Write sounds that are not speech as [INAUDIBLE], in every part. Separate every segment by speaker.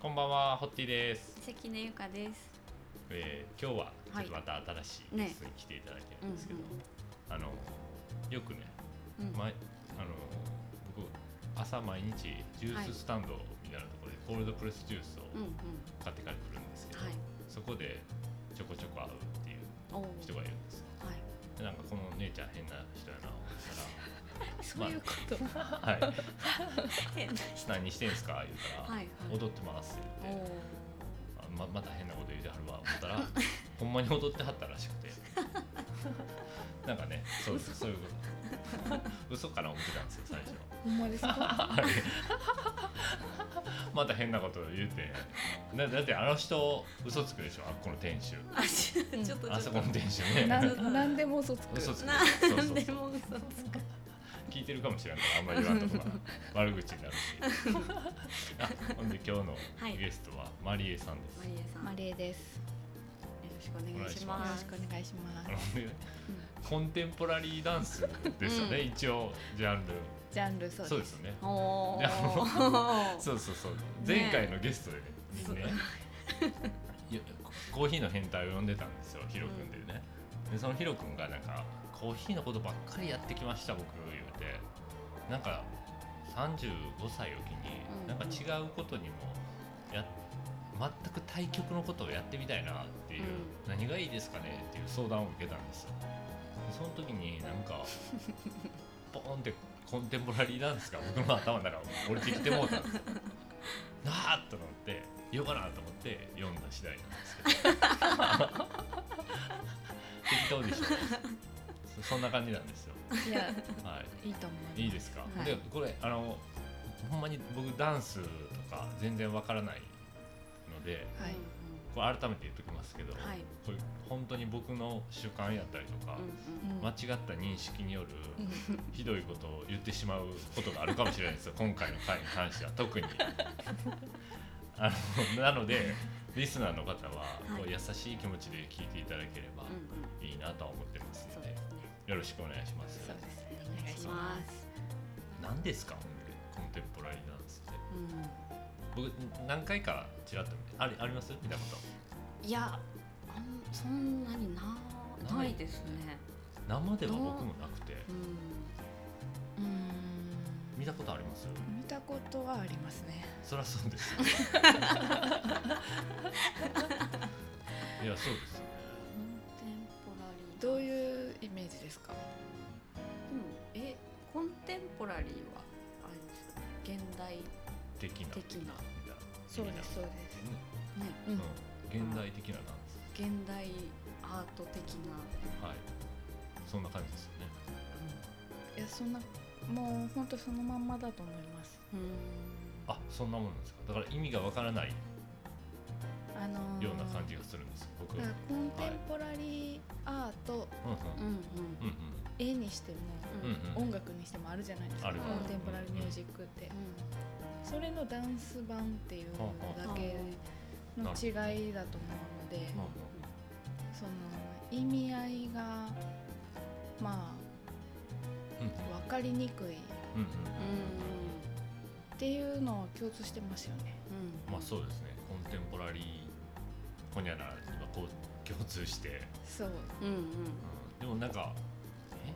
Speaker 1: こんばんは、ホッティです。
Speaker 2: 関根ゆかです。
Speaker 1: えー、今日はちょっとまた新しい
Speaker 2: ね
Speaker 1: ゲストに来ていただいてるんですけど、
Speaker 2: うんうん
Speaker 1: あのよくね、
Speaker 2: うん
Speaker 1: 前あの僕朝毎日ジューススタンドみたいなところでコールドプレスジュースを
Speaker 2: うんうん。
Speaker 1: 買ってから来るんですけど、
Speaker 2: はい。
Speaker 1: そこでちょこちょこ会うっていう。人がいるんですよ。
Speaker 2: はい。
Speaker 1: でなんかこの姉ちゃん変な人やな思った
Speaker 2: そういうこと。
Speaker 1: ら、はい。何してんすか？言うたら、
Speaker 2: はいはい。
Speaker 1: 踊ってますって
Speaker 2: お
Speaker 1: 言って。ままた変なこと言うてはるわ思ったら。[LAUGHS] ほんまに踊ってはったらしくて。なんかねそうですそういうこと。嘘かな思ってたんですよ最初
Speaker 3: ほんまですか？
Speaker 1: はい。また変なこと言うて。だだってあの人嘘つくでしょ？あっこの店主。
Speaker 2: あ、ちょっと
Speaker 1: あそこの店主ね。
Speaker 3: なんなんでも嘘つく。
Speaker 1: 嘘つく。
Speaker 2: な
Speaker 1: そうそう。
Speaker 2: なんでも嘘つく。
Speaker 1: 聞いてるかもしれんからあんまり言わんとこが悪口になるし。[LAUGHS] あほんで今日の
Speaker 2: はい。
Speaker 1: ゲストはマリエさんです、
Speaker 2: マリエさん。
Speaker 3: マ
Speaker 2: よ
Speaker 3: リエです。
Speaker 2: ろしくお願いし
Speaker 3: よ
Speaker 2: ます。
Speaker 3: ろしくお願いします。
Speaker 1: ねコンテンポラリーダンスですよね、
Speaker 2: うん。
Speaker 1: 一応ジャンル。
Speaker 3: ジャンルそうです。
Speaker 1: そうですよね。
Speaker 2: お。[LAUGHS]
Speaker 1: そうそうそう前回のゲストでねね。いやコーヒーの変態を呼んでたんですよヒロ君でね、でそのヒロ君がなんかコーヒーのことばっかりやってきました僕言うて。なんか35歳を機に
Speaker 2: うん。
Speaker 1: なんか違うことにもや全く対極のことをやってみたいなっていう、何がいいですかねっていう相談を受けたんですよ。でその時になんかポーンってコンテンポラリーダンスが僕の頭の中降りてきてもうたんです。よなあと思って言おうかなと思って読んだ次第なんですけど。[LAUGHS] 適当でしょそそんな感じなんですよ。
Speaker 3: いや
Speaker 1: はい。
Speaker 3: いいと思う
Speaker 1: いいですか、
Speaker 2: はい。
Speaker 1: でこれあのほんまに僕ダンスとか全然わからないので
Speaker 3: はい。
Speaker 1: これ改めて言っときますけど、
Speaker 2: はい。
Speaker 1: これ本当に僕の主観やったりとか、
Speaker 2: うんうん。
Speaker 3: うん。
Speaker 1: 間違った認識による
Speaker 3: うん。
Speaker 1: ひどいことを言ってしまうことがあるかもしれないですよ。[LAUGHS] 今回の回に関しては特に。[LAUGHS] あのなのでリスナーの方はこう優しい気持ちで聞いていただければ。いいなとは思ってます。よろしくお願いします。
Speaker 3: そうです。ね
Speaker 2: お願いします。
Speaker 1: 何ですか？コンテンポラリーダンスって。
Speaker 2: うん。
Speaker 1: 僕何回かちらっとありあります？見たこと。
Speaker 2: いや、あんそんなにな
Speaker 1: ない
Speaker 2: ですね。
Speaker 1: 生では僕もなくて。
Speaker 2: う？ん。
Speaker 3: うん。
Speaker 1: 見たことあります？
Speaker 3: 見たことはありますね。
Speaker 1: そりゃそうですよ。[LAUGHS] いやそうですよ。ね
Speaker 2: コンテンポラリー。
Speaker 3: どういうイメージですか？
Speaker 2: うん、えコンテンポラリーはあれです現代
Speaker 1: 的な。
Speaker 2: 的な。
Speaker 3: そうですそうです。
Speaker 1: ね
Speaker 2: ね
Speaker 3: うん。
Speaker 1: うん、現代的なダンス。
Speaker 2: 現代アート的な、
Speaker 1: はい。そんな感じですよね。
Speaker 3: いやそんなもう本当そのまんまだと思います。
Speaker 2: うん。
Speaker 1: あそんなもんなんですか。だから意味がわからない。
Speaker 3: あのー
Speaker 1: ような感じがするんですよ僕
Speaker 3: だ
Speaker 1: は
Speaker 3: からコンテンポラリーアート、
Speaker 1: うんうん。
Speaker 2: うんうん。
Speaker 1: うん
Speaker 3: 絵にしても、
Speaker 1: うんうん。
Speaker 3: 音楽にしてもあるじゃないですか
Speaker 1: ある
Speaker 3: コンテンポラリーミュージックって、それのダンス版っていうだけの違いだと思うので、
Speaker 1: うん
Speaker 3: その意味合いがま
Speaker 1: うん
Speaker 3: あ分かりにくい。っていうのは共通してますよね。
Speaker 2: うん。
Speaker 1: まあそうですね。コンテンポラリーほにゃららはこう共通して、
Speaker 3: そう。
Speaker 2: うん。うん
Speaker 1: うん、でもなんかえ？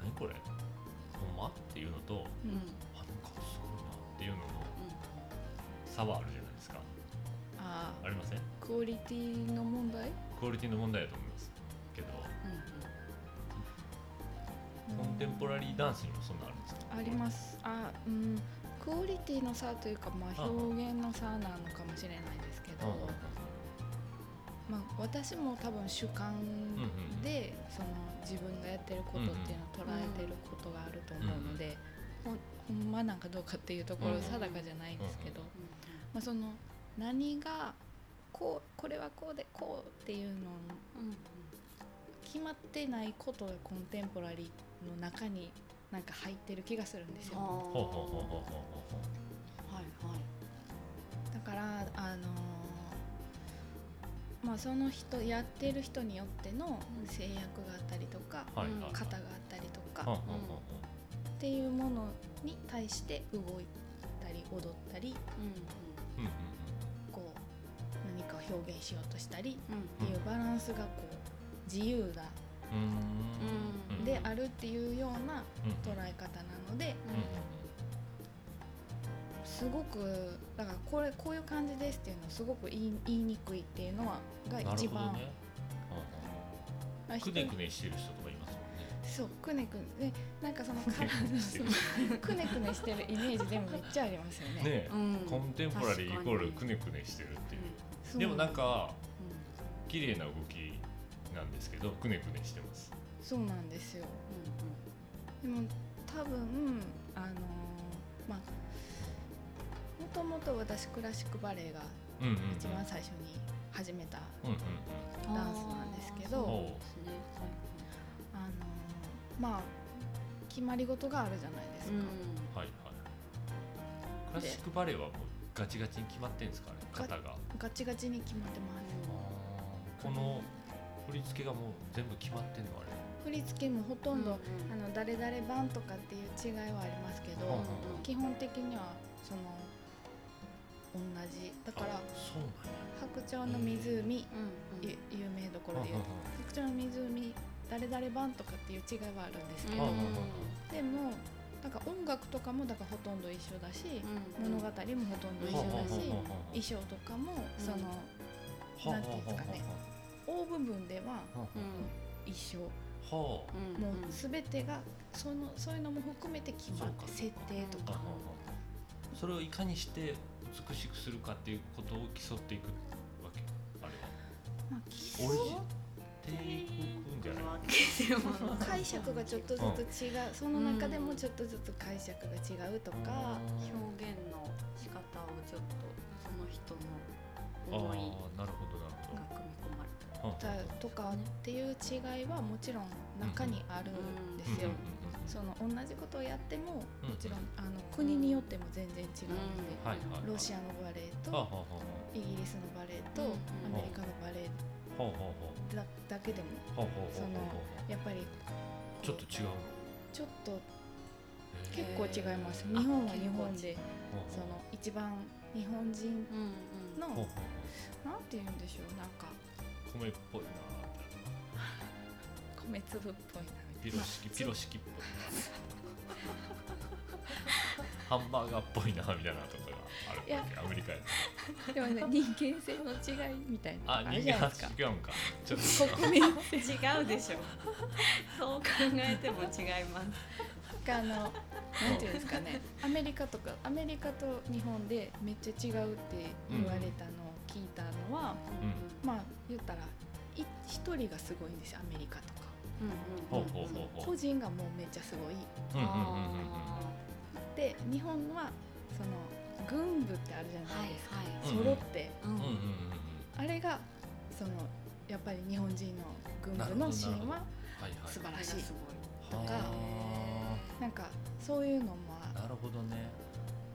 Speaker 1: 何これ？ほんま？っていうのと
Speaker 3: うん。
Speaker 1: あなんかすごいなっていうのの差はあるじゃないですか。
Speaker 3: あ
Speaker 1: ありません？
Speaker 3: クオリティの問題？
Speaker 1: クオリティの問題だと思います。けど。コンテンポラリーダンスにもそんなのあるんですか？
Speaker 3: あります。あうん。クオリティの差というか、まあ、
Speaker 1: あ。
Speaker 3: 表現の差なのかもしれないですけど、
Speaker 1: うんうんうん
Speaker 3: まあ、私も多分主観
Speaker 1: うん
Speaker 3: で、その自分がやってることっていうのを捉えてることがあると思うので、ほんほんまなんかどうかっていうところ
Speaker 1: うん
Speaker 3: 定かじゃないんですけど、
Speaker 1: うん
Speaker 3: まあ、その何がこうこれはこうでこうっていうの
Speaker 2: うん
Speaker 3: 決まってないことがコンテンポラリーの中になんか入ってる気がするんですよ。
Speaker 2: はいはい。
Speaker 3: だからあのーまあその人やってる人によっての制約があったりとか、
Speaker 1: うはいはい。はい
Speaker 3: 型があったりとか、
Speaker 1: ほうほうほうほ
Speaker 3: っていうものに対して動いたり踊ったり
Speaker 1: ううん。うんうん
Speaker 3: 表現しようとしたり
Speaker 2: うん。
Speaker 3: っていうバランスがこう自由な
Speaker 1: うーん。
Speaker 2: うん
Speaker 3: であるっていうような
Speaker 1: うん
Speaker 3: 捉え方なのですごくだからこれこういう感じですっていうのをすごく言い言いにくいっていうのはが
Speaker 1: なるほど
Speaker 3: 一番、
Speaker 1: ね
Speaker 3: まあ
Speaker 1: うんくねくねしてる人とかいますもんね。
Speaker 3: そうくねくね。でなんかその
Speaker 1: くねくねしてる。[LAUGHS]
Speaker 3: くねくねしてるイメージでもめっちゃありますよね。
Speaker 1: ね
Speaker 2: うん。
Speaker 1: コンテンポラリーイコールくねくねしてるっていう。
Speaker 3: そう。
Speaker 1: でもなんか
Speaker 2: う
Speaker 1: 綺麗な動きなんですけどくねくねしてます。
Speaker 3: そうなんですよ。
Speaker 2: んうん。
Speaker 3: でも多分あのーまあもともと私クラシックバレエが一番最初に始めた、ダンスなんですけど
Speaker 2: あ
Speaker 3: のーまあ決まり事があるじゃないですか。
Speaker 2: うん。
Speaker 1: はいはい。クラシックバレエはもうガチガチに決まってんですかね
Speaker 3: ガ
Speaker 1: 型が。
Speaker 3: ガチガチに決まってます。
Speaker 1: この振り付けがもう全部決まってんのあれ。
Speaker 3: 振り付けもほとんど、
Speaker 2: うん
Speaker 3: あの誰々版とかっていう違いはありますけど、
Speaker 1: うんうん。
Speaker 3: 基本的にはその同じ。だから
Speaker 1: あそうなんや「
Speaker 3: 白鳥の湖」有名どころで言う
Speaker 1: うんうん「
Speaker 3: 白鳥の湖」誰々版とかっていう違いはあるんですけど、でもなんか音楽とかもだからほとんど一緒だし、
Speaker 2: うん。
Speaker 3: 物語もほとんど一緒だし、衣装とかもその、なんていうんですかね大部分では一緒、
Speaker 1: は
Speaker 2: うん
Speaker 3: もう全てがそのそういうのも含めて決まって設定と
Speaker 1: あ
Speaker 3: か、
Speaker 1: それをいかにして美しくするかっていうことを競っていくわけ。あれは
Speaker 3: まあ、
Speaker 1: オリジっていくんじゃない
Speaker 2: わけでも
Speaker 3: 解釈がちょっとずつ違う、その中でもちょっとずつ解釈が違うとか、
Speaker 2: 表現の仕方をちょっとその人
Speaker 1: あ
Speaker 2: の思い
Speaker 1: あなるほどなるほ
Speaker 2: が組み込まれた
Speaker 3: とか。っていう違いはもちろん中にあるんですよ。その同じことをやってももちろんあの国によっても全然違うので、ロシアのバレエとイギリスのバレエと
Speaker 2: うん
Speaker 3: アメリカのバレエだだけでもそのやっぱり
Speaker 1: ちょっと違う。の
Speaker 3: ちょっと
Speaker 1: へ
Speaker 3: 結構違います。日本は日本で
Speaker 1: え
Speaker 3: その一番日本人
Speaker 2: うんうん。
Speaker 3: のなんて言うんでしょうなんか
Speaker 1: 米っぽいな [LAUGHS]
Speaker 3: 米粒っぽいな
Speaker 1: ピロシキピロシキっぽい。なハンバーガーっぽいなみたいなとかがある。わけアメリカやと。
Speaker 3: でもね人間性の違いみたいな
Speaker 1: あ
Speaker 3: のあじゃないですか。
Speaker 1: 違うんか。ちょっと
Speaker 3: 国民性。
Speaker 2: 違うでしょ。そう考えても違います。
Speaker 3: があのなんていうんですかね。アメリカとかアメリカと日本でめっちゃ違うって言われたのを聞いたのは、まあ言ったらい一人がすごいんですよアメリカとか
Speaker 2: うんうん
Speaker 1: ほうほうほうほう。
Speaker 3: 個人がもうめっちゃすごい。で日本はその軍部ってあるじゃないですか、
Speaker 2: はい
Speaker 1: はい。
Speaker 3: 揃って、
Speaker 2: うん
Speaker 1: うんうんうん。
Speaker 3: あれがそのやっぱり日本人の軍部のシーンは
Speaker 1: はいはい。
Speaker 3: 素晴らしい。
Speaker 2: す
Speaker 3: とか
Speaker 1: は
Speaker 3: なんかそういうのも
Speaker 1: あなるほどね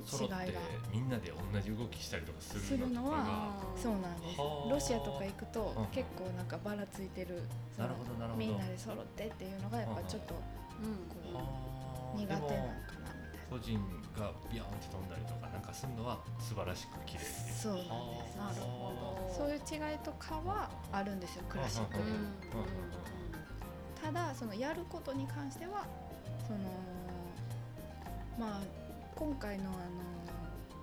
Speaker 1: 揃ってみんなで同じ動きしたりとかす
Speaker 3: するのはそうなんです。
Speaker 1: はあ。
Speaker 3: ロシアとか行くと
Speaker 1: うん。
Speaker 3: 結構なんかばらついてる
Speaker 1: なるほどなるほど。
Speaker 3: みんなで揃ってっていうのがやっぱちょっとこ
Speaker 2: う
Speaker 3: 苦手なのかなみたいな。
Speaker 1: 個人がビヨーンって飛んだりとかなんかするのは素晴らしく綺麗っていう
Speaker 3: そうなんです。
Speaker 2: なるほど。
Speaker 3: そういう違いとかはあるんですよ。クラシックで。ただそのやることに関してはそのまあ今回のあの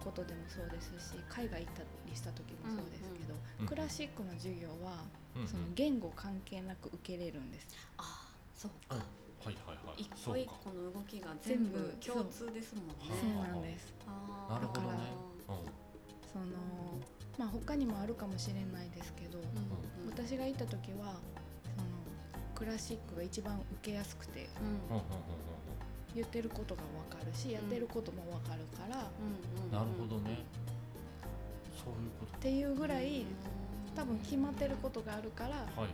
Speaker 3: ことでもそうですし海外行ったりした時もそうですけど、
Speaker 1: うん。
Speaker 3: クラシックの授業は
Speaker 1: うんうん。
Speaker 3: その言語関係なく受けれるんです。
Speaker 2: あそう
Speaker 1: うん
Speaker 2: か
Speaker 1: はいはいはい。
Speaker 2: 一個一個の動きが全部共通ですもんね。
Speaker 3: そうなんです。
Speaker 2: あ。ー
Speaker 1: なるほどね。うん。
Speaker 3: そのまあ他にもあるかもしれないですけど、
Speaker 2: うん。うん
Speaker 3: 私が行った時はそのクラシックが一番受けやすくて
Speaker 2: うん
Speaker 1: うんうん
Speaker 3: 言ってることがわかるし、やってることもわかるから。っ
Speaker 2: うんうん。
Speaker 1: なるほどね。そういうこと。
Speaker 3: ていうぐらい
Speaker 2: うん
Speaker 3: 多分決まってることがあるから
Speaker 1: はいはいはい。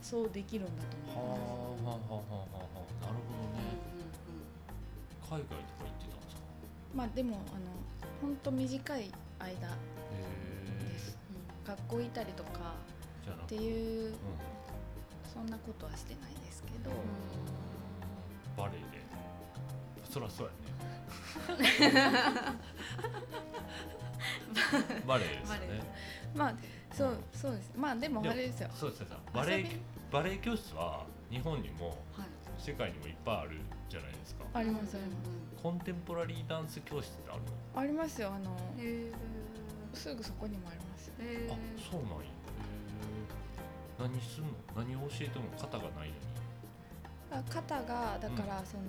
Speaker 3: そうできるんだと
Speaker 1: はあ
Speaker 3: 思います。
Speaker 1: はあはあはあはあなるほどね海外とか行ってたんですか
Speaker 3: まあでもあの本当短い間です。学校行ったりとかっていう
Speaker 1: うん
Speaker 3: そんなことはしてないですけど、
Speaker 1: バレエでそらそうやね。[LAUGHS] バレエですよね。
Speaker 3: まあそうそうです。まあでもあれですよ。
Speaker 1: そうですねバレエバレエ教室は日本にも
Speaker 2: はい。
Speaker 1: 世界にもいっぱいあるじゃないですか。
Speaker 3: ありますありま
Speaker 1: コンテンポラリーダンス教室ってある
Speaker 3: すありますよ。あのすぐそこにもあります
Speaker 1: あそうなんや。何すんの？何を教えても型がないのに。
Speaker 3: あ型がだからその、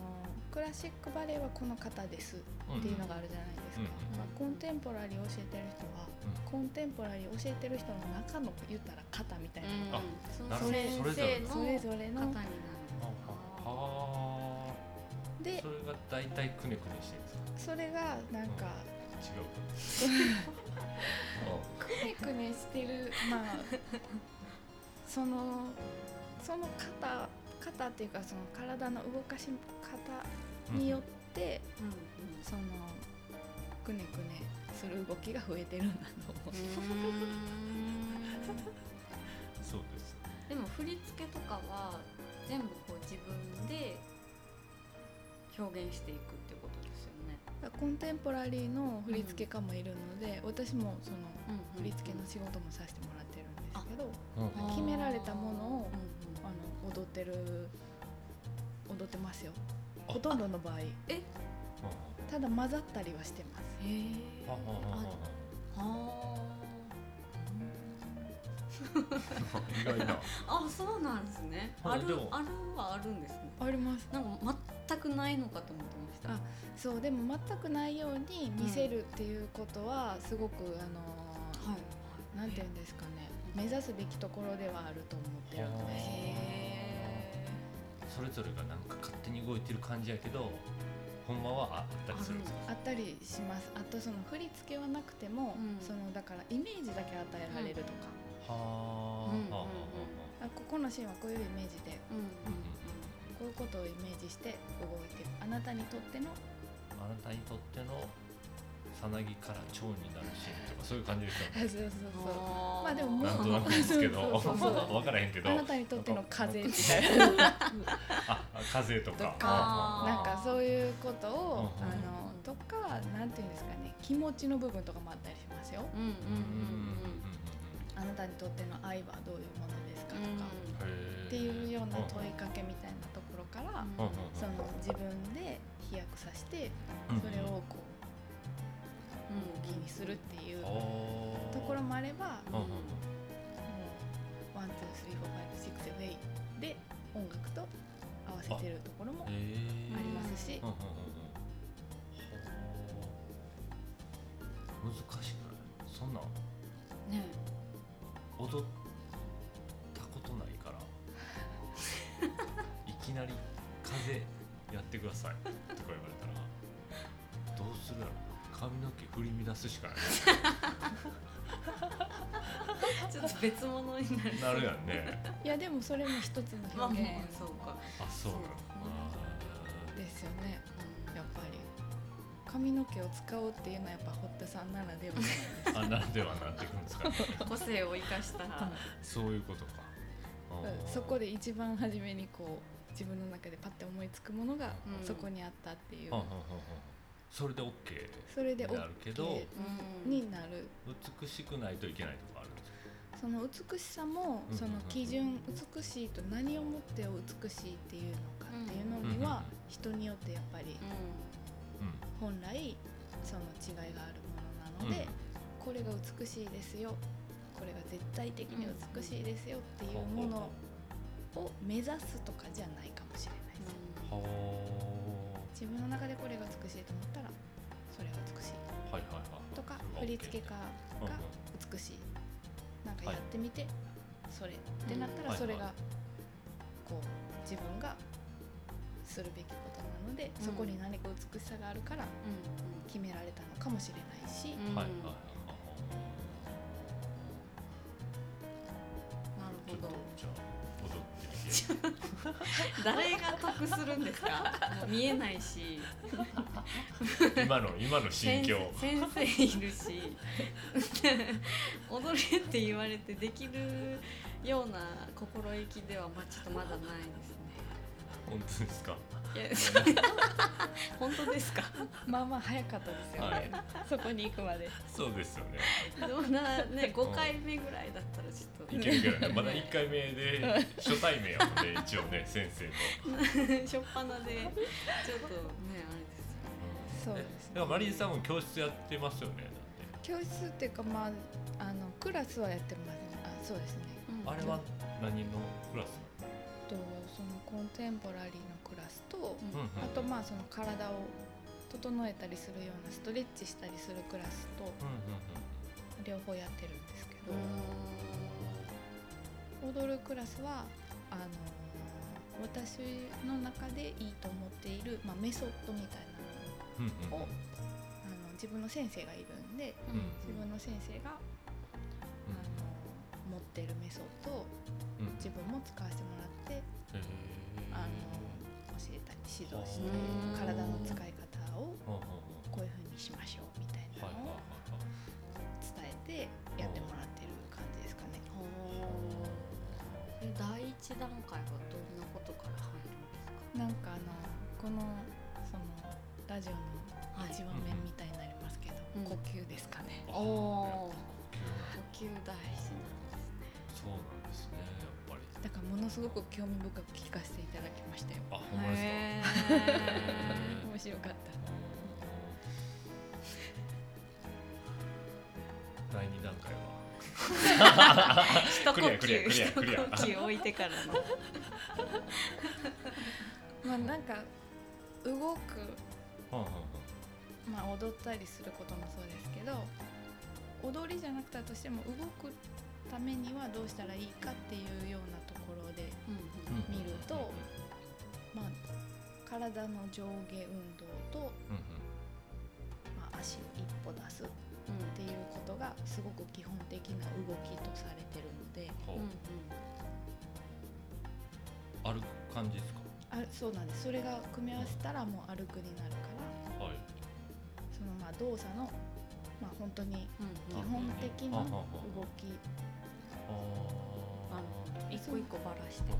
Speaker 3: クラシックバレエはこの型です
Speaker 1: うん
Speaker 3: っていうのがあるじゃないですか、
Speaker 1: うん
Speaker 3: まあ、コンテンポラリーを教えてる人は、コンテンポラリーを教えてる人の中の言ったら型みたいな、
Speaker 1: あ
Speaker 2: そ
Speaker 1: なる
Speaker 2: の
Speaker 1: ほど。
Speaker 2: 先生の
Speaker 3: それぞれの
Speaker 2: 方になる。
Speaker 1: はあ
Speaker 3: で
Speaker 1: それが大体くねくねしてるんですか？
Speaker 3: それがなんか、
Speaker 1: 違う。[LAUGHS]
Speaker 3: くねくねしてるまあそのその型型っていうかその体の動かし方によって、
Speaker 2: うんうん
Speaker 3: そのくねくねする動きが増えてるんだと思う。
Speaker 1: そうです
Speaker 2: でも振り付けとかは全部こう自分で表現していくってことですよね。
Speaker 3: コンテンポラリーの振付家もいるので、私もその振り付けの仕事もさせてもらってるんですけど、
Speaker 1: うん
Speaker 3: 決められたものを踊ってる踊ってますよ。
Speaker 1: あ。
Speaker 3: ほとんどの場合。
Speaker 2: え？
Speaker 3: ただ混ざったりはしてます。
Speaker 2: うん、へえあ
Speaker 1: 意外な。[LAUGHS]
Speaker 2: ああそうなんですね。ある
Speaker 1: あでも。
Speaker 2: あるはあるんですね。
Speaker 3: あります。
Speaker 2: なんか全くないのかと思ってました。
Speaker 3: あそうでも全くないように見せるっていうことはすごくあの
Speaker 2: はい。
Speaker 3: なんていうんですかね。目指すべきところではあると思ってるんです
Speaker 2: へ
Speaker 1: それぞれがなんか勝手に動いてる感じやけどほんまはあったりするんですか？
Speaker 3: あったりします。あとその振り付けはなくても、
Speaker 2: うん。
Speaker 3: そのだからイメージだけ与えられるとか、
Speaker 1: はあ、
Speaker 2: うん。
Speaker 1: はあ。は
Speaker 3: あここのシーンはこういうイメージで。こういうことをイメージして動いてる。あなたにとっての？
Speaker 1: あなたにとってのさなぎから蝶になるシーンとかそういう感じですよね。[LAUGHS]
Speaker 3: そうそうそうまあでももう
Speaker 1: なんとなくですけど。分 [LAUGHS] からへんけど。
Speaker 3: あなたにとっての風みたいな
Speaker 1: あ風とか
Speaker 3: とかなんかそういうことを
Speaker 1: うん
Speaker 3: あのとかなんていうんですかね気持ちの部分とかもあったりしますよ
Speaker 2: うんうんうん
Speaker 3: あなたにとっての愛はどういうものですかと。か
Speaker 1: っ
Speaker 3: っていうような問いかけみたいなところからその自分で飛躍させて
Speaker 1: うん
Speaker 3: それをこう気にするっていうと
Speaker 1: と
Speaker 3: ころもあれば
Speaker 1: うん
Speaker 3: one two three four five six seven eight で音楽と合わせてるところもありますし。
Speaker 1: 難しくない？そんな。ん
Speaker 2: ね。
Speaker 1: 踊ったことないから。[LAUGHS] いきなり「風やってください」とか言われたらどうするやろ？髪の毛振り乱すしかない。[LAUGHS]
Speaker 2: ちょっと別物になる。
Speaker 1: なるやんね。
Speaker 3: いやでもそれも一つの
Speaker 2: まあ
Speaker 3: 表
Speaker 2: まあそうか。
Speaker 1: あそうな
Speaker 3: ですよね。
Speaker 2: うん
Speaker 3: やっぱり。髪の毛を使おうっていうのはやっぱ堀田さんならでは。[LAUGHS]
Speaker 1: あなんではなってくるんですか。ね [LAUGHS]
Speaker 2: 個性を生かした。
Speaker 1: そういうことか。
Speaker 3: そこで一番初めにこう自分の中でパッて思いつくものが
Speaker 2: うん。
Speaker 3: そこにあったっていう、
Speaker 1: はんはんはんはんそれで OK
Speaker 3: それで
Speaker 1: になるけど
Speaker 3: OK
Speaker 2: うん。
Speaker 3: になる。
Speaker 1: 美しくないといけないとかあるんですか？
Speaker 3: その美しさも
Speaker 1: うん
Speaker 3: その基準美しいと何をもってを美しいっていうのかっていうのには人によってやっぱり
Speaker 1: うん。
Speaker 3: 本来その違いがあるものなので、これが美しいですよこれが絶対的に美しいですよっていうものを目指すとかじゃないかもしれないです。
Speaker 1: は
Speaker 3: 自分の中でこれが美しいと思ったらそれが美しい。
Speaker 1: あはいはいはい。
Speaker 3: とか振付家が
Speaker 1: うんうん
Speaker 3: 美しい。なんかやってみてそれってなった
Speaker 1: うん
Speaker 3: らそれがこう自分がするべきことなので
Speaker 2: うん。
Speaker 3: そこに何か美しさがあるから
Speaker 2: う
Speaker 3: 決められたのかもしれないし。
Speaker 2: んうん。
Speaker 1: はいはいはい。
Speaker 2: なるほど。[LAUGHS] 誰が得するんですか？見えないし。
Speaker 1: 今の今の心境
Speaker 2: 先生いるし踊れって言われてできるような心意気ではまあちょっとまだないですね
Speaker 1: 本当ですか？[LAUGHS]
Speaker 2: 本当ですか？
Speaker 3: まあまあ早かったですよ。ね、
Speaker 1: はい。
Speaker 3: そこに行くまで。
Speaker 1: そうですよね。
Speaker 2: どんなね5回目ぐらいだったらちょっと。
Speaker 1: いけるけどね。まだ1回目で初対面やもんね一応ね先生と、[LAUGHS]
Speaker 2: しょっぱなでちょっとねあれですよね。
Speaker 3: そうです。
Speaker 1: だからマリーさんも教室やってますよねだ
Speaker 3: 教室っていうかまああのクラスはやってます。あそうですね。
Speaker 1: あれは何のクラス
Speaker 3: とコンテンポラリーのクラスと、
Speaker 2: うん
Speaker 3: あとまあその体を整えたりするようなストレッチしたりするクラスと
Speaker 1: うんうん
Speaker 3: 両方やってるんですけど、
Speaker 2: う
Speaker 3: 踊るクラスはあの私の中でいいと思っている、まあ、メソッドみたい
Speaker 1: うんうん
Speaker 3: なのを、あの自分の先生がいるんで
Speaker 2: んうん。
Speaker 3: 自分の先生が、あの持ってるメソッドを
Speaker 1: うんうん。
Speaker 3: 自分も使わせてもらって
Speaker 1: へー
Speaker 3: あの教えたり指導し
Speaker 1: う
Speaker 3: て
Speaker 2: ん。
Speaker 3: 体の使い方を
Speaker 1: うんうんうん。
Speaker 3: こういう風にしましょうみたいなのを
Speaker 1: はい
Speaker 3: 伝えてやってもらってる感じですかね。
Speaker 2: ほーえ第一段階はどんなことから入るんですか？
Speaker 3: なんかあのこのそのラジオの
Speaker 2: はい
Speaker 3: 一話面みたいになりますけど、
Speaker 2: うん。
Speaker 3: 呼吸ですかね。
Speaker 1: あ
Speaker 2: おー。
Speaker 1: 呼吸なんだ
Speaker 2: 呼吸大事なんですね。
Speaker 1: そうなんですね。やっぱり
Speaker 3: だからものすごく興味深く聞かせていただきましたよ。
Speaker 1: あほんまですか？[LAUGHS]
Speaker 3: 面白かった。
Speaker 1: 第二段階は？
Speaker 2: 一呼吸。一呼吸置いてからの。[LAUGHS]
Speaker 3: まあなんか動くまあ踊ったりすることもそうですけど踊りじゃなくたとしても動くためにはどうしたらいいかっていうようなところで、
Speaker 2: うん
Speaker 3: 見るとまあ、体の上下運動と、まあ、足を一歩出すっ
Speaker 2: うん
Speaker 3: ていうことがすごく基本的な動きとされてるので。
Speaker 1: ほう。
Speaker 2: うん
Speaker 1: 歩く感じですか？
Speaker 3: あそうなんです。それが組み合わせたらもう歩くになるから。
Speaker 1: はい。
Speaker 3: そのまあ動作の、まあ、本当に
Speaker 2: うん
Speaker 3: 基
Speaker 2: うん。
Speaker 3: 本的な動き
Speaker 1: あー。
Speaker 2: 一個一個ばらして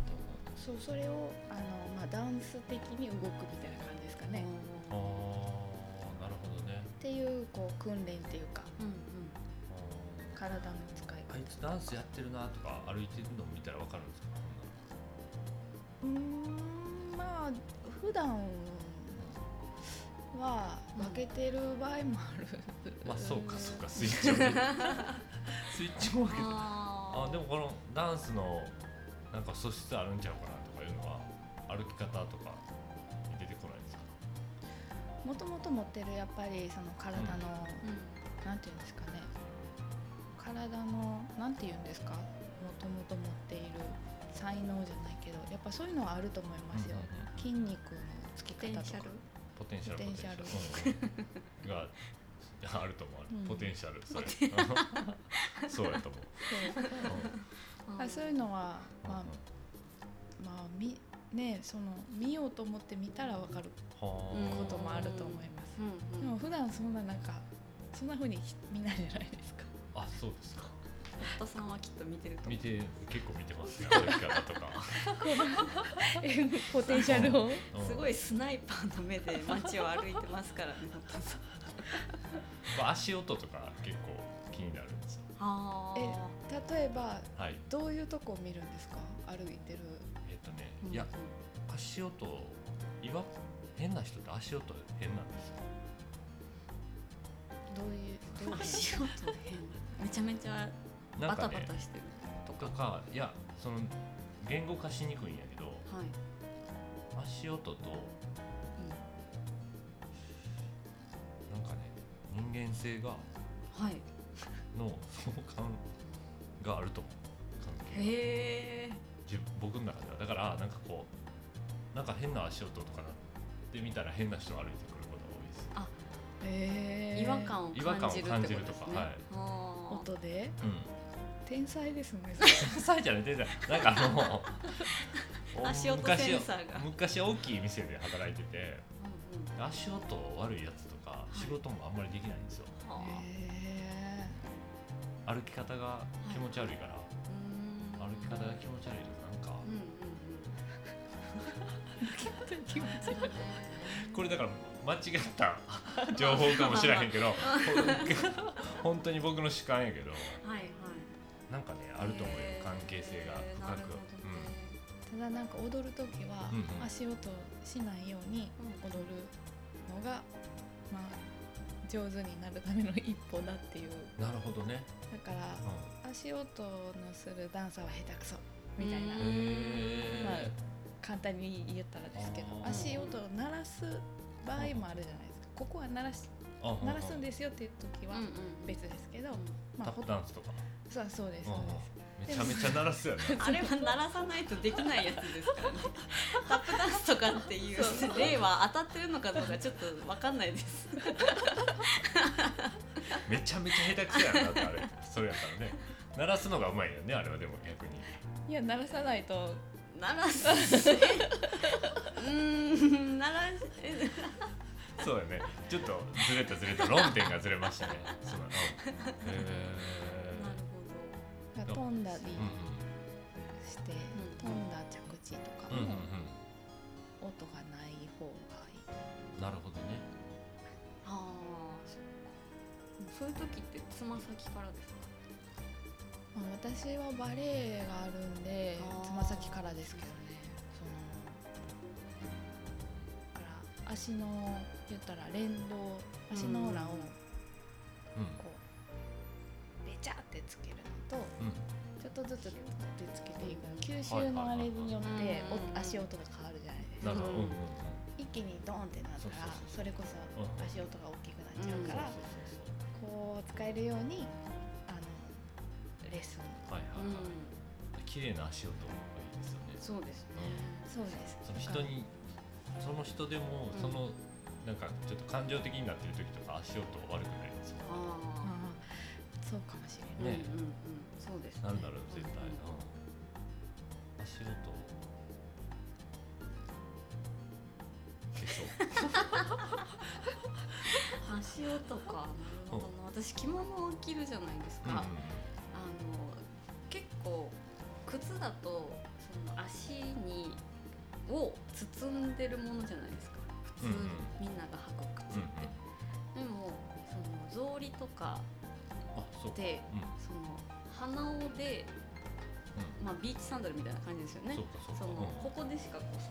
Speaker 3: そうそれをあの、まあ、ダンス的に動くみたいな感じですかね。
Speaker 1: あー。なるほどね。
Speaker 3: っていうこう訓練っていうか
Speaker 2: うんうん。
Speaker 3: 体の使い
Speaker 1: あいつダンスやってるなとか歩いてるの見たらわかるんですか？
Speaker 3: 方うーんまあ普段は負けてる場合もある、
Speaker 1: まあそうかそうかスイッチをね [LAUGHS] スイッチも分けて
Speaker 2: あ
Speaker 1: あでもこのダンスのなんか素質あるんちゃうかなとかいうのは歩き方とかに出てこないですか？
Speaker 3: もともと持ってるやっぱりその体の、
Speaker 2: うん。
Speaker 3: なんていうんですかね。体のなんていうんですか？もともと持っている才能じゃないけどやっぱそういうのはあると思いますよ、
Speaker 1: うんうんうん。
Speaker 3: 筋肉のつき方とか。
Speaker 1: ポテンシャル。
Speaker 3: ポテンシャル。
Speaker 1: ポテンシャル。うん。が [LAUGHS] あると思う、
Speaker 3: うん。
Speaker 1: ポテンシャルそれ [LAUGHS] そうやと思う、
Speaker 3: そう。あそういうのは
Speaker 1: うん
Speaker 3: まあまあみねその見ようと思って見たらわかることもあると思います、でも普段そんななんかそんな風に見ないじゃないですか。
Speaker 1: ああそうですか。
Speaker 2: 夫さんはきっと見てると思う。
Speaker 1: 見て結構見てますね。歩き方とか、[LAUGHS]
Speaker 3: ポテンシャルを？
Speaker 1: うん
Speaker 2: すごいスナイパーの目で街を歩いてますからね夫さん
Speaker 1: まあ足音とか結構気になるんですよ。
Speaker 2: あ
Speaker 3: え例えば
Speaker 1: はい。
Speaker 3: どういうとこを見るんですか？歩いてる。
Speaker 1: えっとね、
Speaker 2: うん。
Speaker 1: いや足音いわ変な人って足音変なんですよ。
Speaker 3: どういうどういう？
Speaker 2: 足音変。めちゃめちゃバタバタしてるとか。
Speaker 1: とかいやその言語化しにくいんやけど
Speaker 2: はい、
Speaker 1: 足音と人間性が
Speaker 2: うん、はい。
Speaker 1: の [LAUGHS] 相関があると。思う関係。が
Speaker 2: へえ。
Speaker 1: 自分僕の中では。だからなんかこうなんか変な足音とかなってみたら変な人が歩いてくることが多いです。
Speaker 3: へー
Speaker 2: 違和感を
Speaker 1: 違和感を
Speaker 2: 感じるとですね
Speaker 1: とかはい。
Speaker 3: 音で？
Speaker 1: うん。
Speaker 3: 天才ですね。[LAUGHS]
Speaker 1: 天才じゃない天才。なんかあの [LAUGHS]
Speaker 2: 足音
Speaker 1: 昔
Speaker 2: センサーが。
Speaker 1: 昔大きい店で働いてて
Speaker 2: うんうん。
Speaker 1: 足音悪いやつと仕事もあんまりできないんですよ、
Speaker 2: はあ。
Speaker 3: へ
Speaker 1: 歩き方が気持ち悪いから、歩き方が気持ち悪いとなんか。
Speaker 2: うんうんうん。
Speaker 3: 気持ち悪い
Speaker 1: これだから間違った [LAUGHS] 情報かもしれへんけど [LAUGHS] 本当に僕の主観やけど
Speaker 2: はいはい。
Speaker 1: なんかねあると思うよ関係性が深く。
Speaker 2: なるほどね。
Speaker 3: ただなんか踊る時は
Speaker 1: うんうん。
Speaker 3: 足音しないように踊るのがまあ上手になるための一歩だっていう。
Speaker 1: うんなるほどね、
Speaker 3: だから
Speaker 1: う
Speaker 3: 足音のするダンサーは下手くそみたいな。まあ
Speaker 1: え
Speaker 3: 簡単に言ったらですけど足音を鳴らす場合もあるじゃないですか。ここは鳴らし鳴らすんですよっていう時は別ですけど、
Speaker 2: うん
Speaker 3: まあ
Speaker 1: タップダンスとか
Speaker 3: そうそうです
Speaker 1: うん
Speaker 3: そう
Speaker 1: うん
Speaker 3: です
Speaker 1: めちゃめちゃ鳴らすよね。[LAUGHS]
Speaker 2: あれは鳴らさないとできないやつですからね。[LAUGHS] タップダンスとかっていう
Speaker 3: そう
Speaker 2: 例は当たってるのかどうかちょっと分かんないです。[LAUGHS]
Speaker 1: めちゃめちゃ下手くそやなだってあれ。それやったらね。鳴らすのがうまいよねあれはでも逆に。
Speaker 3: いや鳴らさないと。
Speaker 2: 鳴らす？え？うーん鳴らしえ
Speaker 1: そうだね。ちょっとずれたずれた。論点がずれましたね。そうだなへ
Speaker 2: なるほ
Speaker 3: 飛んだり
Speaker 1: え
Speaker 3: して、
Speaker 2: ん。
Speaker 3: 飛んだ着地とか
Speaker 1: うんうんうん
Speaker 3: も
Speaker 1: うん。
Speaker 3: 音がない方がいい。
Speaker 1: なるほどね。
Speaker 2: どああそうか。そういう時ってつま先からですか？
Speaker 3: まあ、私はバレエがあるんでつま先からですけどね。そのだから足の言ったら連動足の裏を
Speaker 1: うん
Speaker 3: こうベチャってつける。のと
Speaker 1: うん。
Speaker 3: ちょっとずつでつけていくの吸収のあれによって足音が変わるじゃないですか。一気にドンってなったら
Speaker 1: そ
Speaker 3: れこそ
Speaker 1: う。ん
Speaker 3: 足音が大きくなっちゃうからこう使えるようにあのレッスン。
Speaker 1: はいはいはい。綺麗な足音がいいですよね。
Speaker 2: そうですね。
Speaker 3: そうです。
Speaker 1: その人にその人でも
Speaker 2: うん。
Speaker 1: そのなんかちょっと感情的になってる時とか足音悪くなりますよ
Speaker 2: あ
Speaker 3: ああそうかもしれない。
Speaker 2: あ、
Speaker 1: ね
Speaker 2: うんうんうん。そうですね。
Speaker 1: なん。だろう絶対。
Speaker 2: うん
Speaker 1: うん足音
Speaker 2: 足音か。なるほどな私着物を着るじゃないですか、
Speaker 1: うん。うん
Speaker 2: あの結構靴だとその足にを包んでるものじゃないですか。普通、
Speaker 1: うん。うん
Speaker 2: みんなが履く靴
Speaker 1: うん
Speaker 2: って、でもその草履とか
Speaker 1: あそ
Speaker 2: の鼻緒で、
Speaker 1: うん。
Speaker 2: まあ、ビーチサンダルみたいな感じですよね。
Speaker 1: そ
Speaker 2: の
Speaker 1: うん。
Speaker 2: ここでしかこう支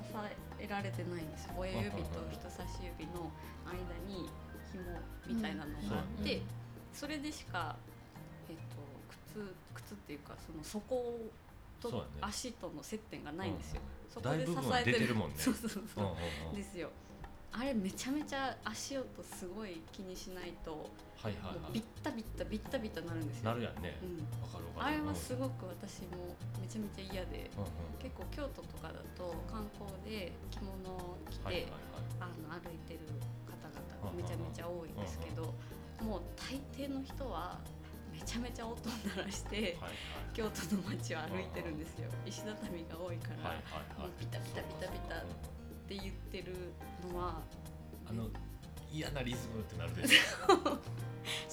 Speaker 2: えられてないんですよ。親指と人差し指の間に紐みたいなのがあって、
Speaker 1: うん
Speaker 2: それでしか、えっと靴靴っていうかその底と
Speaker 1: そうだね。
Speaker 2: 足との接点がないんですよ、そこ
Speaker 1: 大
Speaker 2: で支えてる。
Speaker 1: 出てるもんね。[LAUGHS]
Speaker 2: そうそうそう、ですよあれめちゃめちゃ足音すごい気にしないと
Speaker 1: はいはいは
Speaker 2: もうビッタビッタビッタビッタなるんですよ。
Speaker 1: いなるやんね。
Speaker 2: うん。
Speaker 1: わかるわかる。
Speaker 2: あれはすごく私もめちゃめちゃ嫌で
Speaker 1: うんうん
Speaker 2: 結構京都とかだと観光で着物を着て、
Speaker 1: はいはいはい。
Speaker 2: あの歩いてる方々
Speaker 1: うん
Speaker 2: めちゃめちゃ多いんですけど、もう大抵の人はめちゃめちゃ音を鳴らして
Speaker 1: はい
Speaker 2: 京都の街を歩いてるんですよ。石畳が多いから、
Speaker 1: はいはいはい。はい
Speaker 2: もうビタビタビタビタ
Speaker 1: うん
Speaker 2: って言ってるのは
Speaker 1: あの嫌なリズムってなるでし [LAUGHS]
Speaker 2: しかも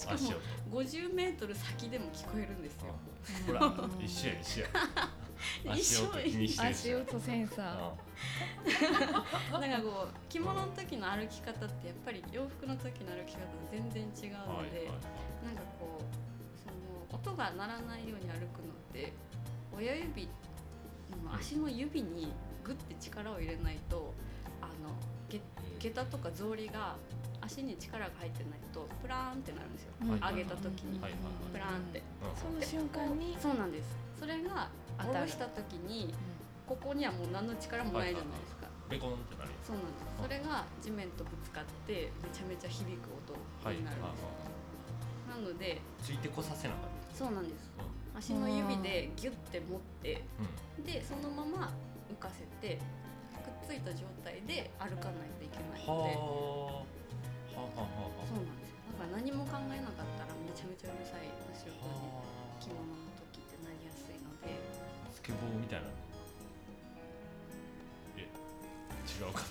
Speaker 1: ょ足音。
Speaker 2: 50メートル先でも聞こえるんですよ、
Speaker 1: うんほら一緒や一緒や。[LAUGHS] 足音気にしてる
Speaker 3: 足音センサー
Speaker 2: なんかこう着物の時の歩き方ってやっぱり洋服の時の歩き方と全然違うので、
Speaker 1: はいはいはい。
Speaker 2: なんかこうその音が鳴らないように歩くのって親指の足の指にグッて力を入れないと下駄とか草履が足に力が入ってないとプラーンってなるんですよ、
Speaker 3: うん。
Speaker 2: 上げた時に、プラーンって。
Speaker 1: うん
Speaker 3: その瞬間に？
Speaker 2: そうなんです。それが
Speaker 3: 当たる。
Speaker 2: 下ろした時にここにはもう何の力もないじゃないですか、
Speaker 1: ベコンってなる
Speaker 2: そうなんです。それが地面とぶつかってめちゃめちゃ響く音
Speaker 1: はい
Speaker 2: になるんです、なので
Speaker 1: ついてこさせなかっ
Speaker 2: そうなんです。
Speaker 1: た
Speaker 2: 足の指でギュッて持って
Speaker 1: うん。
Speaker 2: でそのまま浮かせてついた状態で歩かないといけない
Speaker 1: は
Speaker 2: のでそうなんですよ。だから何も考えなかったらめちゃめちゃうるさい。足音に
Speaker 1: は
Speaker 2: 着物の時ってなりやすいので。
Speaker 1: あスケボーみたいな。え違うかっ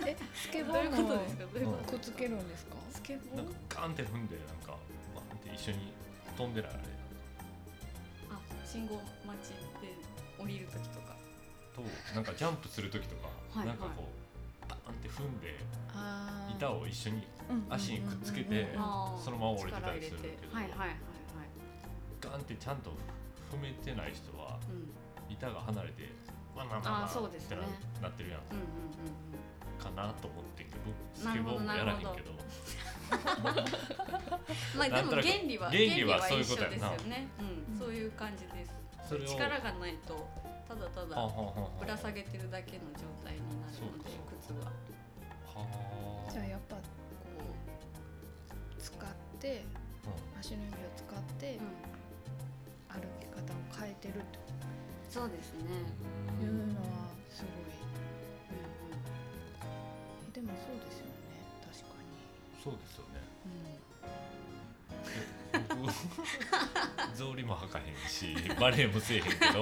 Speaker 1: た
Speaker 3: えスケボ
Speaker 2: どういう
Speaker 3: ーも
Speaker 2: ことですか？どういうこ
Speaker 3: くっつけるんですか？
Speaker 2: とスケボー？
Speaker 1: なんかガンって踏んでなんかバンって一緒に飛んでないあれ
Speaker 2: あ信号待ちで降りる時とか
Speaker 1: となんかジャンプする時とか、
Speaker 2: はい
Speaker 1: なんかこうバーンって踏んで板を一緒に
Speaker 3: うん
Speaker 1: 足にくっつけてそのまま降りてたりするけど
Speaker 2: 力入れて。はいはいはいはい。
Speaker 1: ガンってちゃんと踏めてない人は
Speaker 2: うん。
Speaker 1: 板が離れてまあまあまあまあ
Speaker 2: あーそうですね。
Speaker 1: ってななってるやん。
Speaker 2: うんうんうん
Speaker 1: かなと思ってんけどスケボーもやらへんけど。
Speaker 2: う [LAUGHS] んまあでも原理は
Speaker 1: 原理はそういうことやな。
Speaker 2: 原理は一緒ですよね。うん。
Speaker 3: うん
Speaker 2: そういう感じです。力がないとただた
Speaker 1: はあ
Speaker 2: だぶら下げてるだけの状態になるので靴は。
Speaker 1: はあ。
Speaker 3: じゃあやっぱこう使って足の指を使って
Speaker 2: うん。
Speaker 3: 歩き方を変えてると？
Speaker 2: そうですね。
Speaker 1: うん
Speaker 3: いうのはすごい。
Speaker 2: うん
Speaker 3: でもそうですよね確かに。
Speaker 1: そうですよね。
Speaker 3: うん。
Speaker 1: 僕 [LAUGHS] 草履も履かへんしバレエもせえへんけど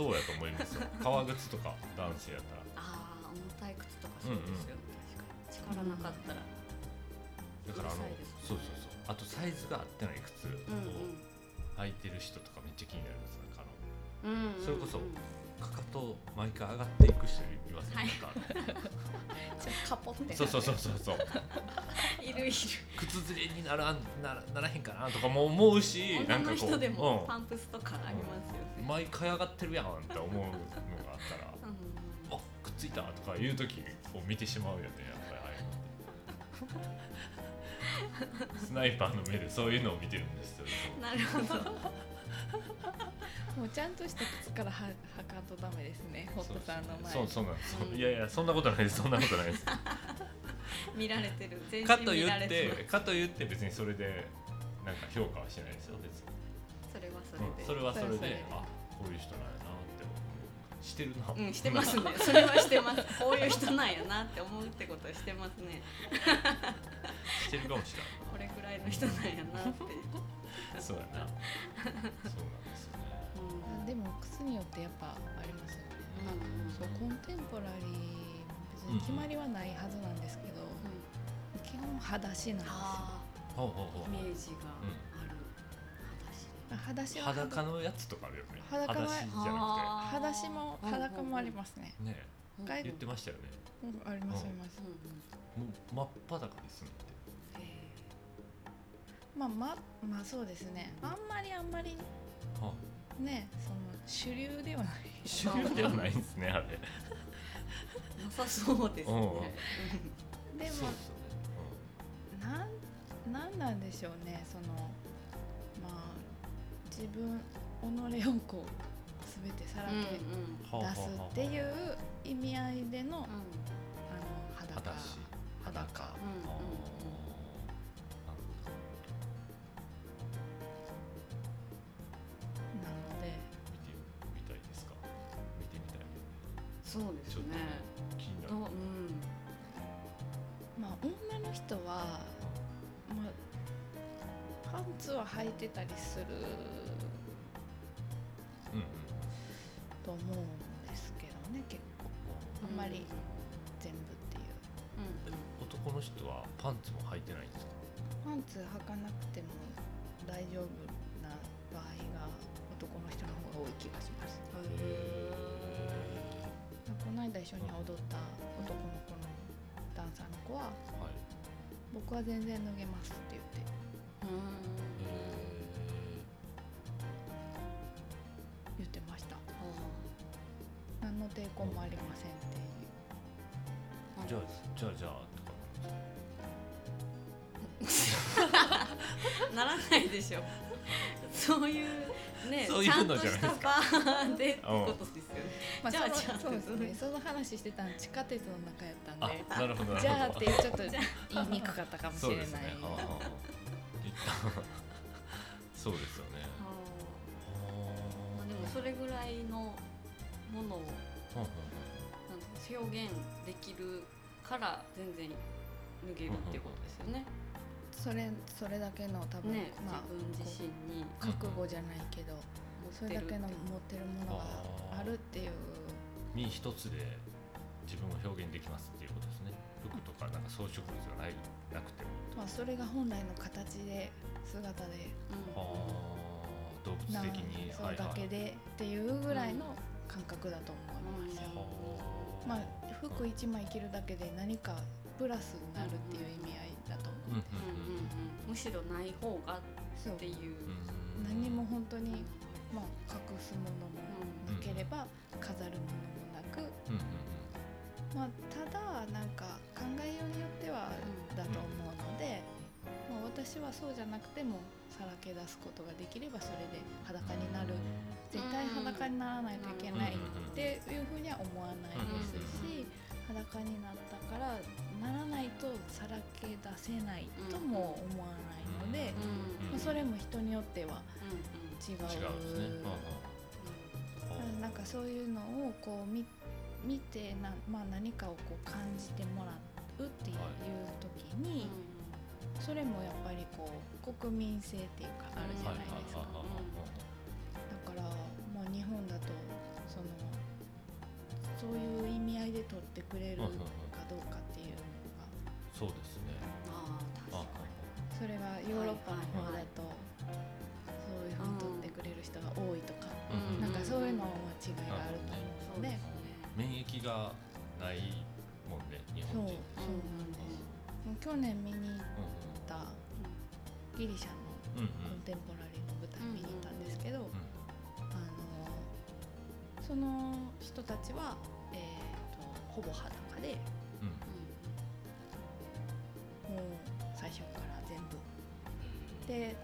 Speaker 1: そうやと思いますよ。革靴とか男性やったら。
Speaker 2: ああ重たい靴とかそうですよね。確かに。力なかったら。
Speaker 1: だからあの
Speaker 2: ね。
Speaker 1: そうそうそう。あとサイズが合ってない靴。を
Speaker 2: うん
Speaker 1: 履いてる人とかめっちゃ気になりますなんかあの
Speaker 2: うんうんうん。
Speaker 1: それこそかかと毎回上がっていく人いますね、
Speaker 2: はい。
Speaker 1: なんか。
Speaker 3: じゃあカポって。
Speaker 1: そうそうそうそうそう。[LAUGHS]
Speaker 2: いるいる。
Speaker 1: 靴ずれにならんならならへんかなとかも思うしなんかこう
Speaker 2: 人でも
Speaker 1: うん。
Speaker 2: パンプスとかあります
Speaker 1: 毎回上がってるやんって思うのがあったら [LAUGHS]
Speaker 2: うん。
Speaker 1: あくっついたとかいう時を見てしまうよねやっぱりああいうのって。[LAUGHS] スナイパーの目でそういうのを見てるんですよ
Speaker 2: なるほど。[LAUGHS]
Speaker 3: もうちゃんとした靴からは履かんとダメですねホットさんの前。
Speaker 1: そうそうなんです、
Speaker 2: う。ん
Speaker 1: いやいやそんなことないです。そんなことないです。
Speaker 2: 見られてる。全身
Speaker 1: かと言っ
Speaker 2: 見られて
Speaker 1: てかと言って別にそれでなんか評価はしてないですよ別に、
Speaker 2: それはそれ
Speaker 1: うん
Speaker 2: で
Speaker 1: それはそれで
Speaker 3: それはそれで。
Speaker 1: あこういう人なんやなって思う。してるな。
Speaker 2: うんしてますね。[LAUGHS] それはしてます。こういう人なんやなって思うってことはしてますね。
Speaker 1: してるかもしれ
Speaker 2: これくらいの人なんやなって。
Speaker 1: ないそうやな。そうなんですよね。
Speaker 2: うん
Speaker 3: でも靴によってやっぱありますよね。
Speaker 2: うん。
Speaker 3: そうコンテンポラリー別に決まりはないはずなんですけど、基本裸足なんですよ。
Speaker 2: イメージが。ある
Speaker 3: まあ裸足
Speaker 1: 裸のやつとかあるよね。
Speaker 3: 裸の
Speaker 1: 裸足じゃな
Speaker 2: あー。
Speaker 3: 裸足も
Speaker 2: うん
Speaker 3: 裸もありますね、
Speaker 1: くてね言ってましたよね。
Speaker 3: うんありますあります。
Speaker 2: うんうん
Speaker 1: もう真っ裸ですねって。
Speaker 2: へ
Speaker 3: まあまあまあそうですね。あんまりあんまり
Speaker 1: は
Speaker 3: ねその主流ではない。
Speaker 1: 主流ではないんですねあれ。
Speaker 2: え [LAUGHS] なさそうですね。
Speaker 3: でも
Speaker 1: そうですよね。
Speaker 3: なんなんなんでしょうねそのまあ自分己をこう全てさらけ
Speaker 1: うん
Speaker 3: 出すっていう意味合いでのあの
Speaker 2: うん
Speaker 3: 裸。
Speaker 1: 裸。足
Speaker 3: 裸。
Speaker 1: あー。
Speaker 2: うんうんうん
Speaker 1: な
Speaker 3: ので。
Speaker 1: 見てみたいですか？見てみたい
Speaker 2: そうですね。
Speaker 1: 気になる。
Speaker 2: どううん。
Speaker 3: まあ女の人は、ンツは履いてたりすると思うんですけどね結構。あんまり全部っていう。
Speaker 2: うん。うん
Speaker 1: 男の人はパンツも履いてないんですか？
Speaker 3: パンツ履かなくても大丈夫な場合が男の人の方が多い気がします。
Speaker 2: へ
Speaker 3: この間一緒に踊った男の子のダンサーの子は
Speaker 1: はい。
Speaker 3: 僕は全然脱げますって言って言ってました。何の抵抗もありませんっていう。
Speaker 1: じゃあじゃあじゃあとか。
Speaker 2: ならないでしょ。そういうね
Speaker 1: そういうのじゃないです
Speaker 2: ちゃんとしたバーでってことですよね。
Speaker 3: まあ、
Speaker 2: じゃあ
Speaker 3: その
Speaker 2: じゃあ。
Speaker 3: そうですね。その話してたの地下鉄の中やったんで。
Speaker 1: あなるほどなるほど。
Speaker 3: じゃあってちょっと言いにくかったかもし
Speaker 1: そう
Speaker 3: れない。
Speaker 1: ですねそうですよね。
Speaker 2: まあでもそれぐらいのものを
Speaker 1: はあは
Speaker 2: なんていうの表現できるから全然脱げるっていうことですよね。
Speaker 3: それそれだけの多分、
Speaker 2: ね、
Speaker 3: まあ
Speaker 2: 自分自身に。
Speaker 3: 覚悟じゃないけど
Speaker 2: 持
Speaker 3: それだけの持ってるものがあるっていう。
Speaker 1: 身一つで自分を表現できますっていうことですね服とかなんか装飾物がないなくて。も
Speaker 3: まあ、それが本来の形で姿で。
Speaker 2: うん
Speaker 1: はあ動物
Speaker 3: な
Speaker 1: 的に
Speaker 3: そうだけでっていうぐらいの感覚だと思います。よ。
Speaker 1: は
Speaker 3: まあ服一枚着るだけで何かプラスになるっていう意味合いだと思う。
Speaker 1: うんうん
Speaker 2: うんうん。むしろない方がっ
Speaker 3: そう
Speaker 2: ていう。
Speaker 1: う。ん。
Speaker 3: 何にも本当にまあ隠すものもなければ飾るものもなく、
Speaker 1: うんうん
Speaker 3: まあただなんか考えようによってはだと思うので、まあ私はそうじゃなくてもさらけ出すことができればそれで裸になる。絶対裸にならないといけないっていうふうには思わないですし裸になったからならないとさらけ出せないとも思わないので、
Speaker 2: うん
Speaker 3: まあ、それも人によっては
Speaker 2: うん
Speaker 3: 違う。なんかそういうのをこう見見てな、まあ、何かをこう感じてもらうっていう時
Speaker 2: うん。
Speaker 3: に、それもやっぱりこう国民性っていうかあるじゃないですか、だから、まあ、日本だとそのそういう意味合いで取ってくれるかどうかっていうのが
Speaker 1: そうですね。あ
Speaker 2: 確か
Speaker 3: それがヨーロッパの方だとそういうふうに取ってくれる人が多いとか、
Speaker 2: うん。
Speaker 3: なんかそういうのは違いがあると思うので。
Speaker 1: 免疫がないもんね日
Speaker 3: そう
Speaker 1: 本
Speaker 3: そう
Speaker 1: 人。
Speaker 3: なんです。もう去年見に行ったギリシャの
Speaker 1: うんうん。
Speaker 3: コンテンポラリーの舞台見に行ったんですけど、
Speaker 1: うん
Speaker 3: あのその人たちは、えー、とほぼ裸で
Speaker 1: うん。
Speaker 3: もう最初から全部。で、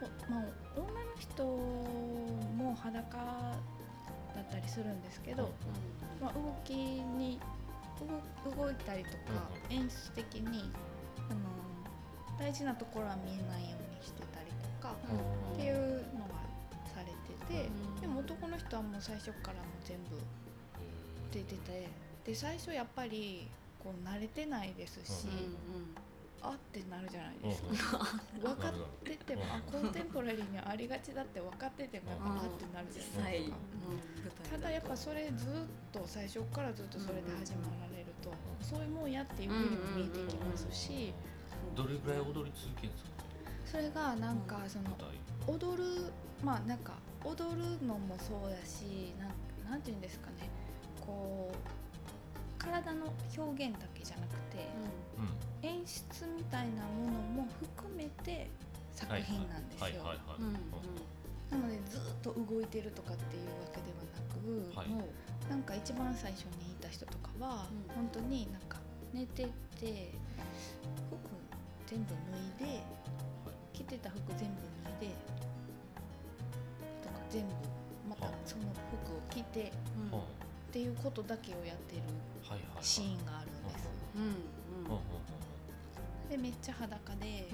Speaker 3: ほまあ、女の人も裸だったりするんですけど、まあ、動きに動動いたりとか
Speaker 1: う
Speaker 3: 演出的に、あの大事なところは見えないようにしてたりとかっていうのがされてて
Speaker 2: うん
Speaker 3: でも男の人はもう最初からもう全部出ててで最初やっぱりこう慣れてないですし、あってなるじゃないですか。[LAUGHS] 分かっててもあコンテンポラリーにありがちだって分かっててもやっぱあってなるじゃないですか。ただやっぱそれずっと最初からずっとそれで始まられると、そういうもんやっていうふうにも見えてきますし、
Speaker 1: どれぐらい踊り続けるんですか？
Speaker 3: それがなんかその踊るまあなんか踊るのもそうだしなんなんていうんですかね。こう体の表現だけじゃなくて
Speaker 1: うん。
Speaker 3: 演出みたいなものも含めて作品なんですよ。
Speaker 1: はいはいはい
Speaker 3: なのでずっと動いてるとかっていうわけではなく、
Speaker 1: はい。
Speaker 3: もうなんか一番最初にいた人とかは、
Speaker 2: うん。
Speaker 3: 本当になんか寝てて服全部脱いで、着てた服全部脱いでとか全部また
Speaker 1: は
Speaker 3: その服を着て
Speaker 1: うん
Speaker 3: っていうことだけをやってるシーンがあるんです。でめっちゃ裸で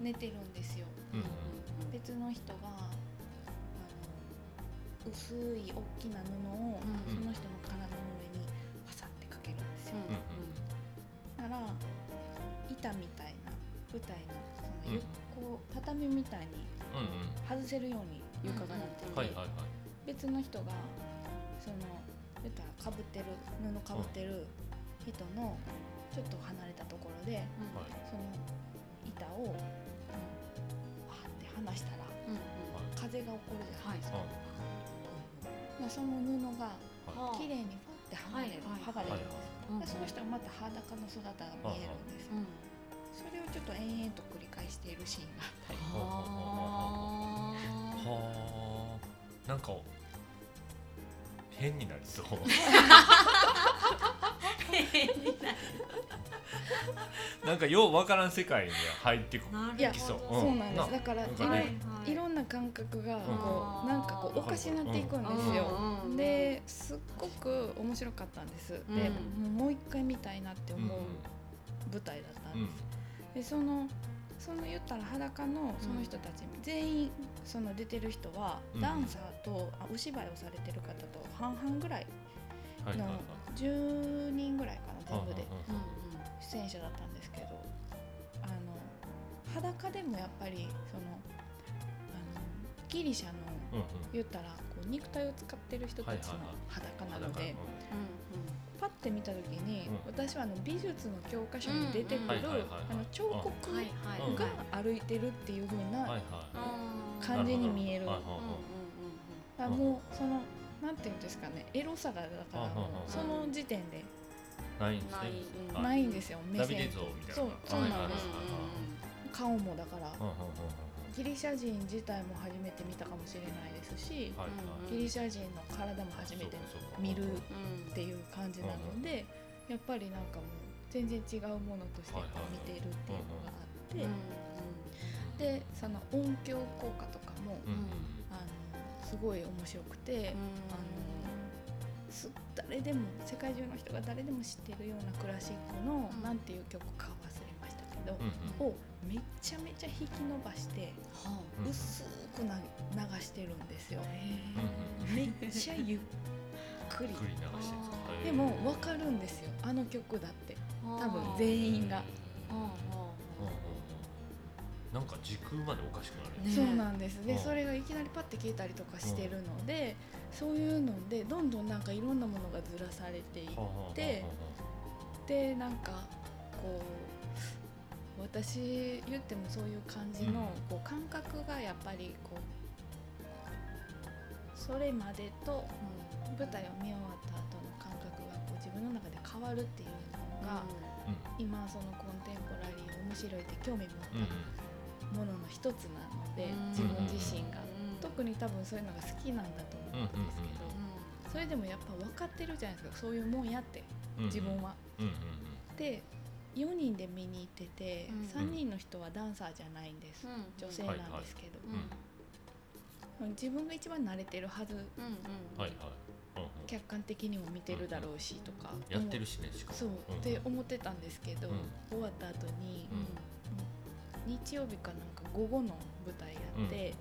Speaker 3: 寝てるんですよ。
Speaker 1: うんうん
Speaker 3: 別の人があの薄い大きな布を
Speaker 2: うん。
Speaker 3: その人の体の上にパサってかけるんですよ、だから板みたいな舞台のそのこう畳みたいに外せるように床がなってて、
Speaker 1: はいはいはい。
Speaker 3: 別の人がその言ったらかぶってる布かぶってる人のちょっと離れたところで
Speaker 1: はい。
Speaker 3: その板を、うん、わーって離したら風が起こるじゃないですか、まあ、その布が
Speaker 1: は
Speaker 3: 綺麗にファって剥がれる、
Speaker 2: はい。
Speaker 3: 剥がれる。んです、でその人
Speaker 2: は
Speaker 3: はまた裸の姿が見えるんです、それをちょっと延々と繰り返しているシーンがあったり。
Speaker 1: い。はあなんか変になりそう。[LAUGHS] なんかようわからん世界に入ってこ
Speaker 3: いや
Speaker 1: きそう。
Speaker 3: そうなんです。
Speaker 1: な
Speaker 3: だからいろ,、
Speaker 1: なんかね。
Speaker 3: いろんな感覚が
Speaker 1: うん。
Speaker 3: こうなんかこうおかしなっていくんですよ、
Speaker 2: うん。
Speaker 3: ですっごく面白かったんです、で
Speaker 2: うん。
Speaker 3: もう一回見たいなって
Speaker 1: うん。
Speaker 3: 思う舞台だったんです、でそのその言ったら裸のその人たち、全員その出てる人は、
Speaker 1: うん。
Speaker 3: ダンサーとあお芝居をされてる方と半々ぐらいの
Speaker 1: はいはいはい。
Speaker 3: 10人ぐらいかな全部で
Speaker 1: うんうん
Speaker 3: 出演者だったんですけどあの裸でもやっぱりそのあのギリシャの
Speaker 1: うんうん。
Speaker 3: 言ったらこう肉体を使ってる人たちの裸なので、パッて見た時に、
Speaker 1: うん。
Speaker 3: 私はあの美術の教科書に出てくる彫刻
Speaker 1: うん
Speaker 3: が歩いてるっていう風な感じに見える。あもうそのなんていうんですかねエロさがだからその時点で。
Speaker 1: ないんですね。
Speaker 2: ない。うん。
Speaker 3: ですよ目線。
Speaker 1: 像みたいな。
Speaker 3: そうそうなんです。
Speaker 1: はい
Speaker 3: 顔もだからギリシャ人自体も初めて見たかもしれないですし
Speaker 1: はいはい。はい
Speaker 3: ギリシャ人の体も初めて見る
Speaker 2: うん。
Speaker 3: っていう感じなのでやっぱりなんかもう全然違うものとして見てるっていうのがあってでその音響効果とかもあのすごい面白くてあのす誰でも世界中の人が誰でも知ってるようなクラシックの
Speaker 2: うん。
Speaker 3: なんていう曲かけど
Speaker 1: うんうん。
Speaker 3: をめちゃめちゃ引き伸ばして
Speaker 2: は
Speaker 1: うん。
Speaker 3: 薄くな流してるんですよ。めっちゃゆっくり。
Speaker 1: で
Speaker 3: も分かるんですよ。あの曲だって。
Speaker 2: あ
Speaker 3: 多分全員が。
Speaker 1: なんか時空までおかしくなる
Speaker 2: ね。
Speaker 3: そうなんです。で
Speaker 1: うん。
Speaker 3: それがいきなりパッて消えたりとかしてるのでそういうのでどんどんなんかいろんなものがずらされていってでなんかこう私言ってもそういう感じの
Speaker 1: うん。
Speaker 3: こう感覚がやっぱりこうそれまでと舞台を見終わった後の感覚がこう自分の中で変わるっていうのが、今そのコンテンポラリー面白いって興味持
Speaker 1: うんうん
Speaker 3: ったものの一つなので、
Speaker 2: うん。
Speaker 3: 自分自身が、
Speaker 2: うん。
Speaker 3: 特に多分そういうのが好きなんだと思うんですけど、それでもやっぱ分かってるじゃないですか。そういうもんやって
Speaker 1: うんうん。
Speaker 3: 自分は。
Speaker 1: うんうん。
Speaker 3: で4人で見に行ってて、
Speaker 2: うん。
Speaker 3: 3人の人はダンサーじゃないんです、女性なんですけど、自分が一番慣れてるはず。
Speaker 2: うんうん
Speaker 1: はいはい。うんうん。
Speaker 3: 客観的にも見てるだろうしとか、
Speaker 1: やってるしねしかも。
Speaker 3: そう、
Speaker 1: ん
Speaker 3: って思ってたんですけど、
Speaker 1: うん。
Speaker 3: 終わった後に、
Speaker 1: うん。
Speaker 3: 日曜日かなんか午後の舞台やって、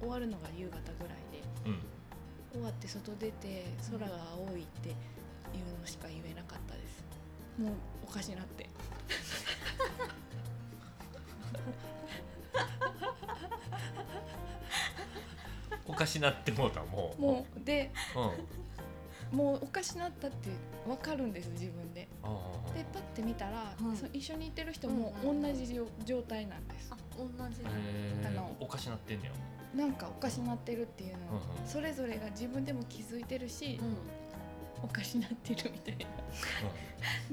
Speaker 3: 終わるのが夕方ぐらいで
Speaker 1: うん。
Speaker 3: 終わって外出て空が青いっていうのしか言えなかったです。もうおかしなって
Speaker 1: かしなってもうたもう。
Speaker 3: もうで
Speaker 1: うん。
Speaker 3: もうおかしなったって分かるんです自分で。
Speaker 1: ああ。
Speaker 3: でパッて見たら、
Speaker 2: うん
Speaker 3: その一緒にいてる人も
Speaker 2: うんうん。
Speaker 3: 同じ状状態なんです。
Speaker 2: あ同じ。
Speaker 3: あの
Speaker 1: おかしなってんねや。
Speaker 3: なんかおかしなってるっていうのを
Speaker 1: うんうん。
Speaker 3: それぞれが自分でも気づいてるし、
Speaker 2: うん。
Speaker 3: おかしなってるみたいな。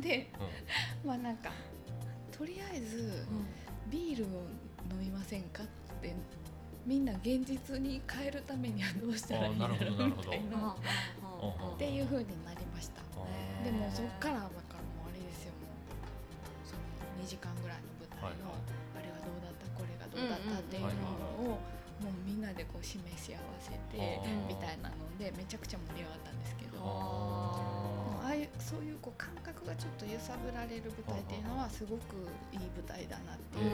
Speaker 3: でまあなんかとりあえずビールを飲みませんかってみんな現実に変えるためにはどうしたらいいんだろうみたいな。っていう風になりました。でもそっからだからもうあれですよもう。その2時間ぐらいの舞台の、
Speaker 1: はい
Speaker 3: あれがどうだったこれがどうだったっていうのをもうみんなでこう示し合わせてみたいなのでめちゃくちゃ盛り上がったんですけどで
Speaker 1: あ
Speaker 3: もああいうそういうこう感覚がちょっと揺さぶられる舞台っていうのはすごくいい舞台だなって
Speaker 1: へ
Speaker 3: いう。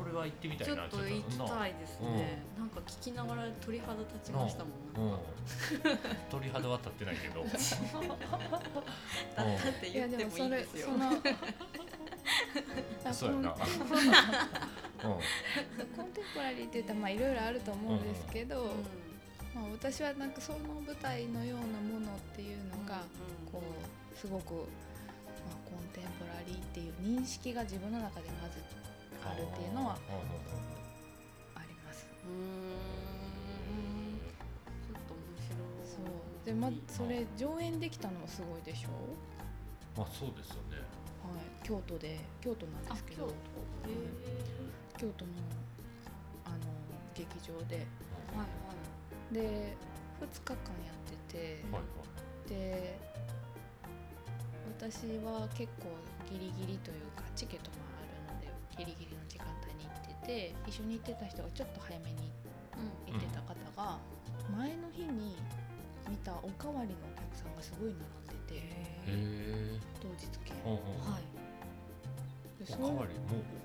Speaker 1: えそれは行ってみたいな
Speaker 2: ちょっと行きたいですね。なんか聞きながら鳥肌立ちましたもん
Speaker 1: うん。鳥肌は立ってないけど。
Speaker 2: だったって
Speaker 3: いや
Speaker 2: 言ってもい
Speaker 3: でもそれ
Speaker 2: いですよ
Speaker 3: そのあ
Speaker 1: そうやな。
Speaker 3: コン [LAUGHS] コンテンポラリーって言ったらまあいろいろあると思うんですけど、まあ、私はなんかその舞台のようなものっていうのがこうすごく、まあ、コンテンポラリーっていう認識が自分の中でまずあるっていうのはあります。
Speaker 2: ちょっと面白い。
Speaker 3: そう。でまそれ上演できたのもすごいでしょ？
Speaker 1: まあそうですよね。
Speaker 3: はい、京都で京都なんですけど。
Speaker 2: あ京都。
Speaker 3: 京都のあの劇場で。
Speaker 2: はいはい。
Speaker 3: で2日間やってて、
Speaker 1: はいはい。
Speaker 3: で私は結構ギリギリというかチケットもあギリギリの時間帯に行ってて一緒に行ってた人がちょっと早めに行ってた方が前の日に見たおかわりのお客さんがすごい並んでて当日券
Speaker 1: うんうん
Speaker 2: はい。
Speaker 3: で
Speaker 1: おかわりもう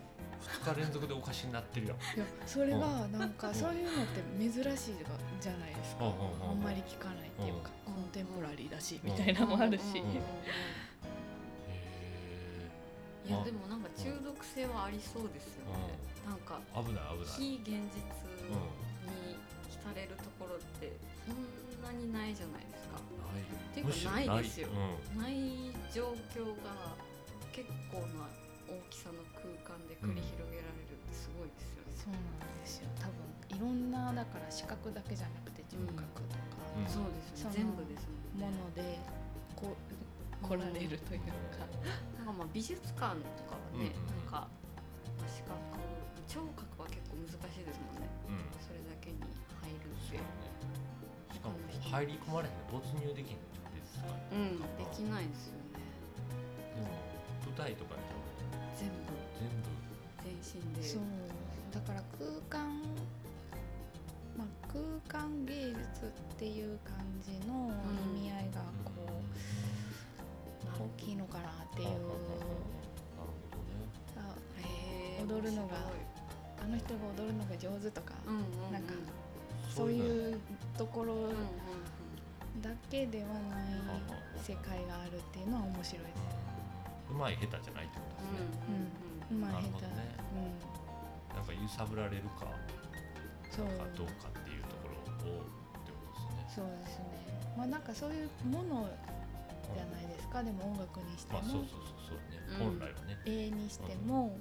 Speaker 1: 2日連続でおかしになってるやん。[LAUGHS]
Speaker 3: いやそれがなんかそういうのって珍しいじゃないですか。あんまり聞かないっていうか
Speaker 2: うん。
Speaker 3: コンテンポラリーだしみたいなのもあるし
Speaker 2: いやでもなんか中毒性はありそうですよね。なんか
Speaker 1: え危ない危ない。
Speaker 2: 非現実に浸れるところってそんなにないじゃないですか。
Speaker 1: ない。
Speaker 2: ていうかないですよ。
Speaker 1: うん。
Speaker 2: ない状況が結構な大きさの空間で繰り広げられるってすごいですよね、
Speaker 3: そうなんですよ。多分いろんなだから視覚だけじゃなくて聴覚とか、
Speaker 1: うん。
Speaker 2: そうです
Speaker 3: その
Speaker 2: よね全部ですもんね。
Speaker 3: ものでこ来られるというか、
Speaker 2: なんかまあ美術館とかはね、
Speaker 1: うんうん。うん
Speaker 2: なんか、まあ、視覚聴覚は結構難しいですもんね。
Speaker 1: うん。
Speaker 2: それだけに入るって
Speaker 1: そうね。しかも入り込まれへん没入できへんですか
Speaker 2: うんできないですよね。
Speaker 1: でも舞台とかで
Speaker 2: 全部。
Speaker 1: 全部。
Speaker 2: 全身で
Speaker 3: そう。だから空間まあ空間芸術っていう感じの意味合大きいのかなっていう。
Speaker 1: なるほどね。
Speaker 3: あ
Speaker 2: へー
Speaker 3: 踊るのが
Speaker 2: 面
Speaker 3: あの人が踊るのが上手とか、
Speaker 2: うんうんうん。
Speaker 3: なんかそういうところ
Speaker 2: うんうんうん。
Speaker 3: だけではない世界があるっていうのは面白いです。
Speaker 1: うまい下手じゃないってことですね、
Speaker 3: うまい
Speaker 1: なる
Speaker 3: 下手、
Speaker 1: ほどね
Speaker 3: うん。
Speaker 1: なんか揺さぶられるか
Speaker 3: そう
Speaker 1: かどうかっていうところをってことですね。
Speaker 3: そうですね。まあなんかそういうものじゃないですか。でも音楽にしても、
Speaker 1: まあそうそうそうそうね、
Speaker 2: うん。
Speaker 1: 本来はね。
Speaker 3: 絵にしても、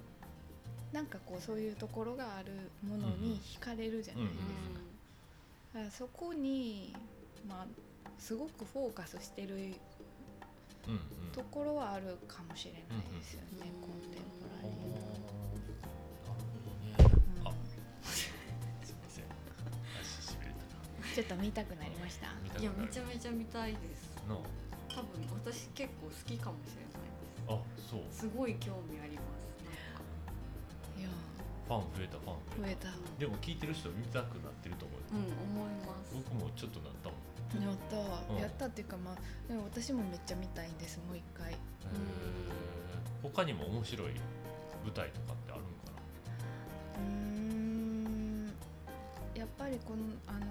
Speaker 3: なんかこうそういうところがあるものに惹かれるじゃないですか,、だからそこにまあすごくフォーカスしてる
Speaker 1: うんうん。
Speaker 3: ところはあるかもしれないですよね、
Speaker 2: うん
Speaker 3: コンテンポラリー
Speaker 1: なるほどね。
Speaker 3: うん。
Speaker 1: あ [LAUGHS] すいません。足しびれた
Speaker 3: ちょっと見たくなりました。
Speaker 2: いやめちゃめちゃ見たいです。
Speaker 1: の
Speaker 2: 多分私結構好きかもしれないで
Speaker 1: あそう。
Speaker 2: すすごい興味あります
Speaker 3: いや
Speaker 1: ファン増えたファン。増え
Speaker 3: た。
Speaker 1: たでも聞いてる人見たくなってると思う。よ、
Speaker 2: うん思います。
Speaker 1: 僕もちょっとなったもん。
Speaker 3: やった、
Speaker 1: うん。
Speaker 3: やったっていうかまあでも私もめっちゃ見たいんですもう一回。
Speaker 1: 他にも面白い舞台とかってあるんか
Speaker 3: うーん。やっぱりこのあの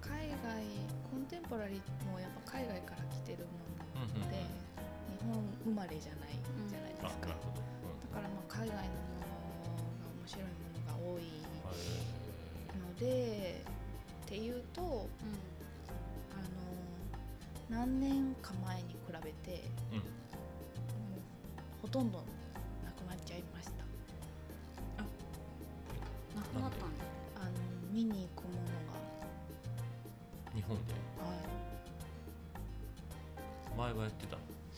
Speaker 3: 海外コンテンポラリーもやっぱ海外から来てるも
Speaker 1: ん
Speaker 3: ので、日本生まれじゃないじゃないですか、だからまあ海外のものが面白いものが多い
Speaker 1: うん、
Speaker 3: のでっていうと
Speaker 2: う
Speaker 3: あの何年か前に比べてほとんど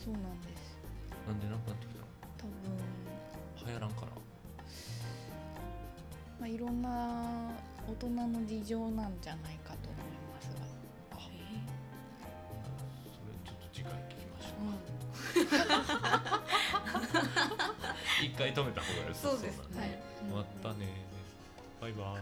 Speaker 3: そうなんです。
Speaker 1: なんでなくなってきた？の
Speaker 3: 多分。
Speaker 1: 流行らんかな
Speaker 3: まあいろんな大人の事情なんじゃないかと思いますが。
Speaker 1: あそれちょっと次回聞きましょ
Speaker 2: う
Speaker 1: う [LAUGHS] 一回止めた方が良さ
Speaker 2: そうです
Speaker 1: だ
Speaker 2: ね
Speaker 3: うん。
Speaker 1: またねバイバーイ